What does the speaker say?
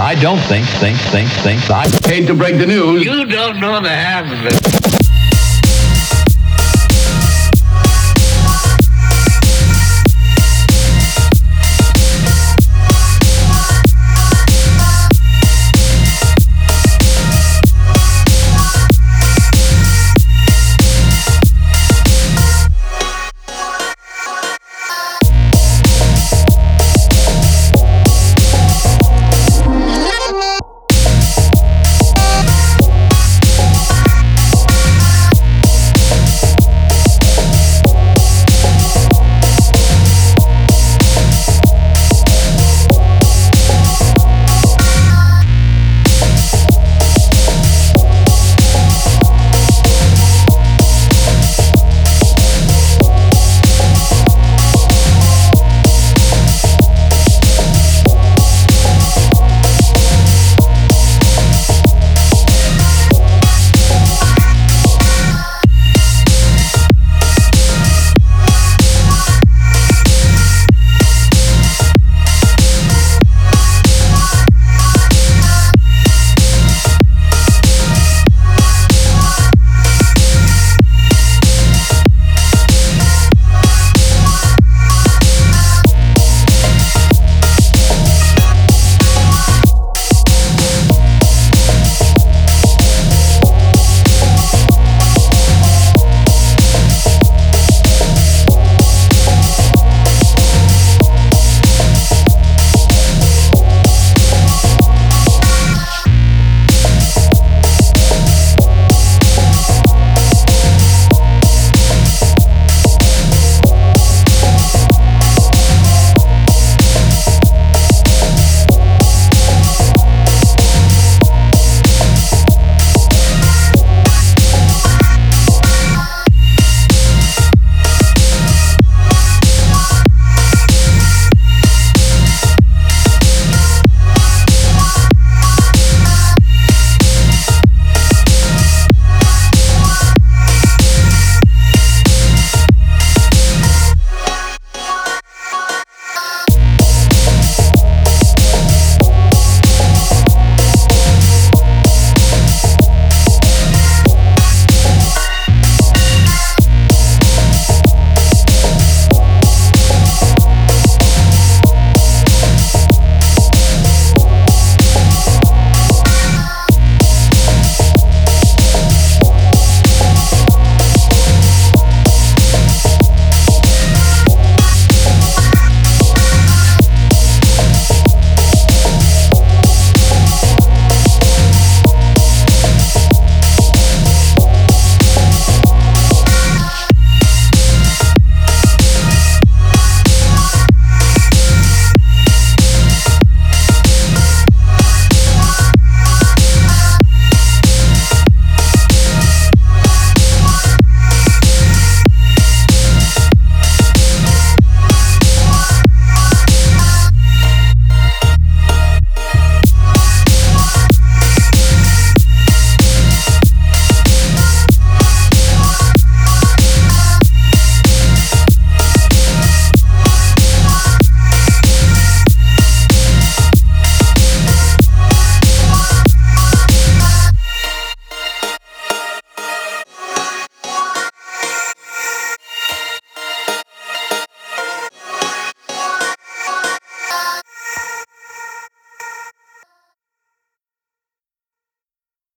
I don't think, think, think, think. I hate to break the news. You don't know the half of it.